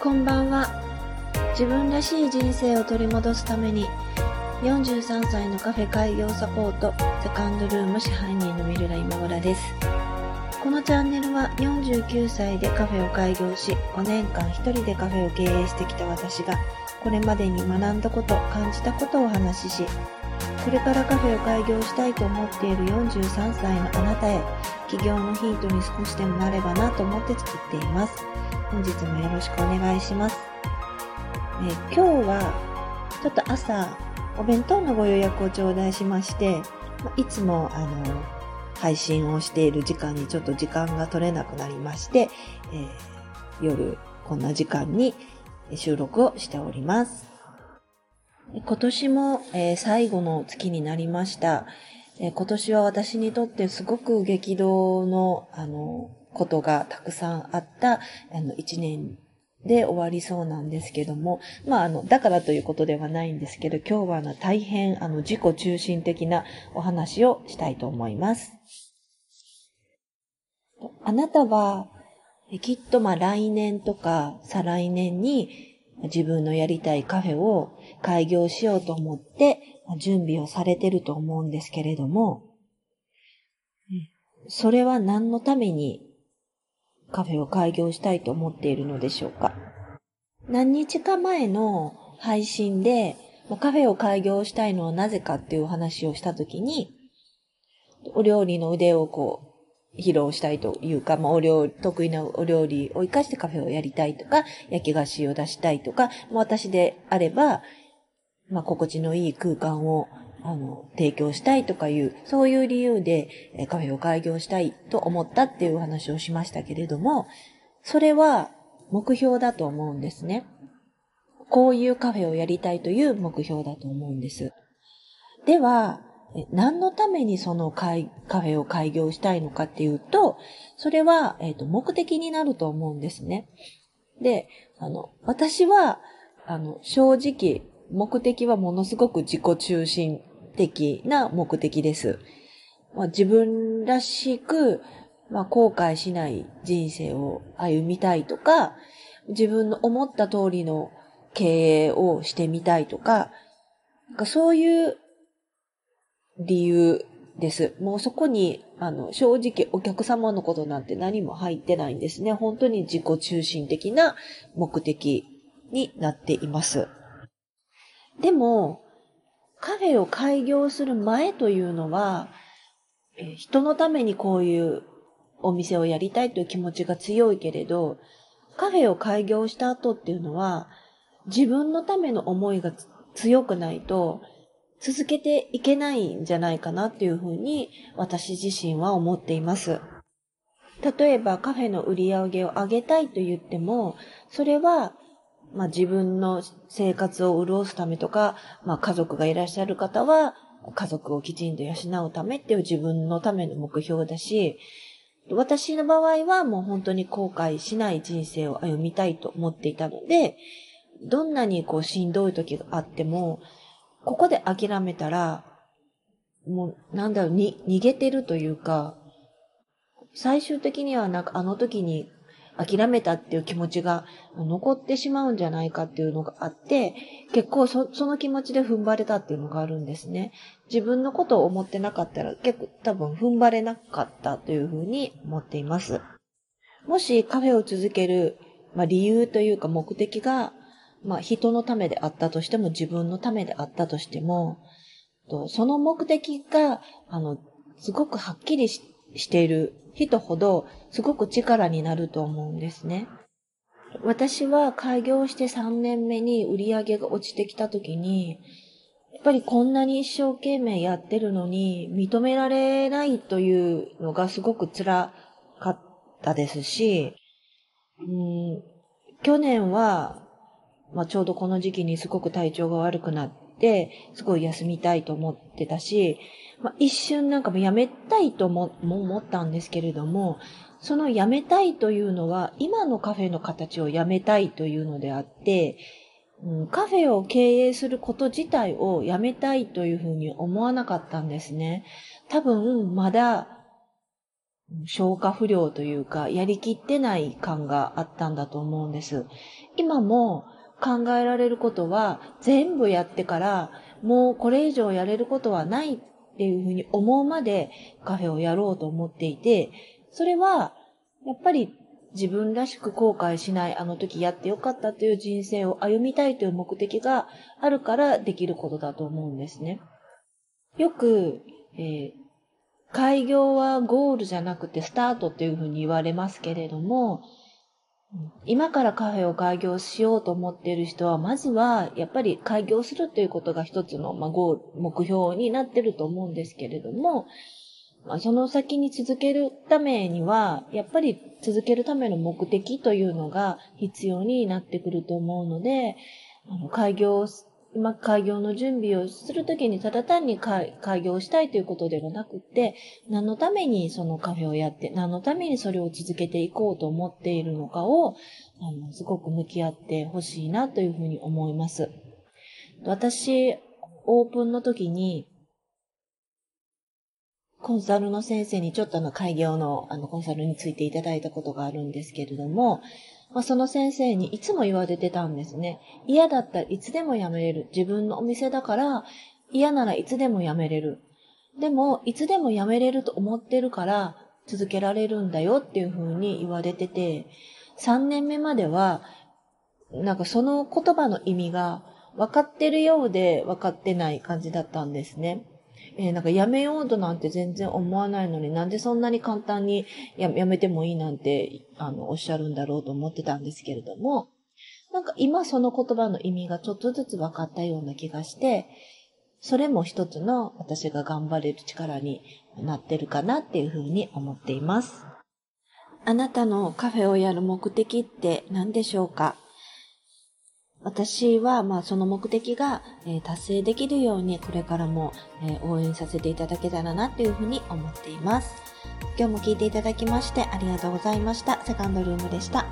こんばんは。自分らしい人生を取り戻すために、43歳のカフェ開業サポート、セカンドルーム支配人のミルラ今村です。このチャンネルは49歳でカフェを開業し、5年間一人でカフェを経営してきた私が、これまでに学んだこと、感じたことをお話しし、これからカフェを開業したいと思っている43歳のあなたへ、起業のヒントに少しでもなればなと思って作っています。本日もよろしくお願いします。え今日は、ちょっと朝、お弁当のご予約を頂戴しまして、いつも、あの、配信をしている時間にちょっと時間が取れなくなりまして、えー、夜こんな時間に収録をしております。今年も、えー、最後の月になりました、えー、今年は私にとってすごく激動の、あの、ことがたくさんあった、あの、一年で終わりそうなんですけども、まあ、あの、だからということではないんですけど、今日はあの、大変、あの、自己中心的なお話をしたいと思います。あなたは、きっとまあ来年とか再来年に自分のやりたいカフェを開業しようと思って準備をされてると思うんですけれども、それは何のためにカフェを開業したいと思っているのでしょうか？何日か前の配信でカフェを開業したいのはなぜかっていうお話をしたときに、お料理の腕をこう披露したいというか、まあ、お料理、得意なお料理を活かしてカフェをやりたいとか、焼き菓子を出したいとか、まあ、私であれば、まあ、心地のいい空間を、あの、提供したいとかいう、そういう理由で、えカフェを開業したいと思ったっていう話をしましたけれども、それは目標だと思うんですね。こういうカフェをやりたいという目標だと思うんです。では、何のためにそのカフェを開業したいのかっていうと、それは、えっ、ー、と、目的になると思うんですね。で、あの、私は、あの、正直、目的はものすごく自己中心的な目的です。まあ、自分らしく、まあ、後悔しない人生を歩みたいとか、自分の思った通りの経営をしてみたいとか、なんかそういう理由です。もうそこに、あの、正直お客様のことなんて何も入ってないんですね。本当に自己中心的な目的になっています。でも、カフェを開業する前というのは、人のためにこういうお店をやりたいという気持ちが強いけれど、カフェを開業した後っていうのは、自分のための思いが強くないと、続けていけないんじゃないかなっていうふうに私自身は思っています。例えばカフェの売り上げを上げたいと言っても、それは、まあ自分の生活を潤すためとか、まあ家族がいらっしゃる方は、家族をきちんと養うためっていう自分のための目標だし、私の場合はもう本当に後悔しない人生を歩みたいと思っていたので、どんなにこうしんどい時があっても、ここで諦めたら、もう、なんだろう、に、逃げてるというか、最終的にはなんかあの時に諦めたっていう気持ちが残ってしまうんじゃないかっていうのがあって、結構その気持ちで踏ん張れたっていうのがあるんですね。自分のことを思ってなかったら結構多分踏ん張れなかったというふうに思っています。もしカフェを続ける、まあ、理由というか目的がまあ人のためであったとしても自分のためであったとしても、その目的が、あの、すごくはっきりしてしている人ほど、すごく力になると思うんですね。私は開業して3年目に売り上げが落ちてきた時に、やっぱりこんなに一生懸命やってるのに認められないというのがすごく辛かったですし、うん、去年はまあ、ちょうどこの時期にすごく体調が悪くなって、すごい休みたいと思ってたし、まあ、一瞬なんかもやめたいとも思ったんですけれども、そのやめたいというのは、今のカフェの形をやめたいというのであって、うん、カフェを経営すること自体をやめたいというふうに思わなかったんですね。多分、まだ、消化不良というか、やりきってない感があったんだと思うんです。今も考えられることは全部やってから、もうこれ以上やれることはないっていうふうに思うまでカフェをやろうと思っていて、それはやっぱり自分らしく後悔しないあの時やってよかったという人生を歩みたいという目的があるからできることだと思うんですね。よく、えー、開業はゴールじゃなくてスタートっていうふうに言われますけれども、今からカフェを開業しようと思っている人は、まずはやっぱり開業するということが一つの、まあ、ゴール、目標になってると思うんですけれども、まあ、その先に続けるためには、やっぱり続けるための目的というのが必要になってくると思うので、あの開業今開業の準備をするときにただ単に開業したいということではなくて、何のためにそのカフェをやって、何のためにそれを続けていこうと思っているのかを、あの、すごく向き合ってほしいなというふうに思います。私、オープンの時に、コンサルの先生にちょっとあの開業のあのコンサルについていただいたことがあるんですけれども、まあ、その先生にいつも言われてたんですね。嫌だったらいつでも辞めれる。自分のお店だから嫌ならいつでも辞めれる。でも、いつでも辞めれると思ってるから続けられるんだよっていうふうに言われてて、3年目までは、なんかその言葉の意味が分かってるようで分かってない感じだったんですね。えー、なんかやめようとなんて全然思わないのになんでそんなに簡単にやめてもいいなんて、あの、おっしゃるんだろうと思ってたんですけれども、なんか今その言葉の意味がちょっとずつ分かったような気がして、それも一つの私が頑張れる力になってるかなっていうふうに思っています。あなたのカフェをやる目的って何でしょうか？私は、まあ、その目的が、え、達成できるように、これからも、え、応援させていただけたらな、というふうに思っています。今日も聞いていただきまして、ありがとうございました。セカンドルームでした。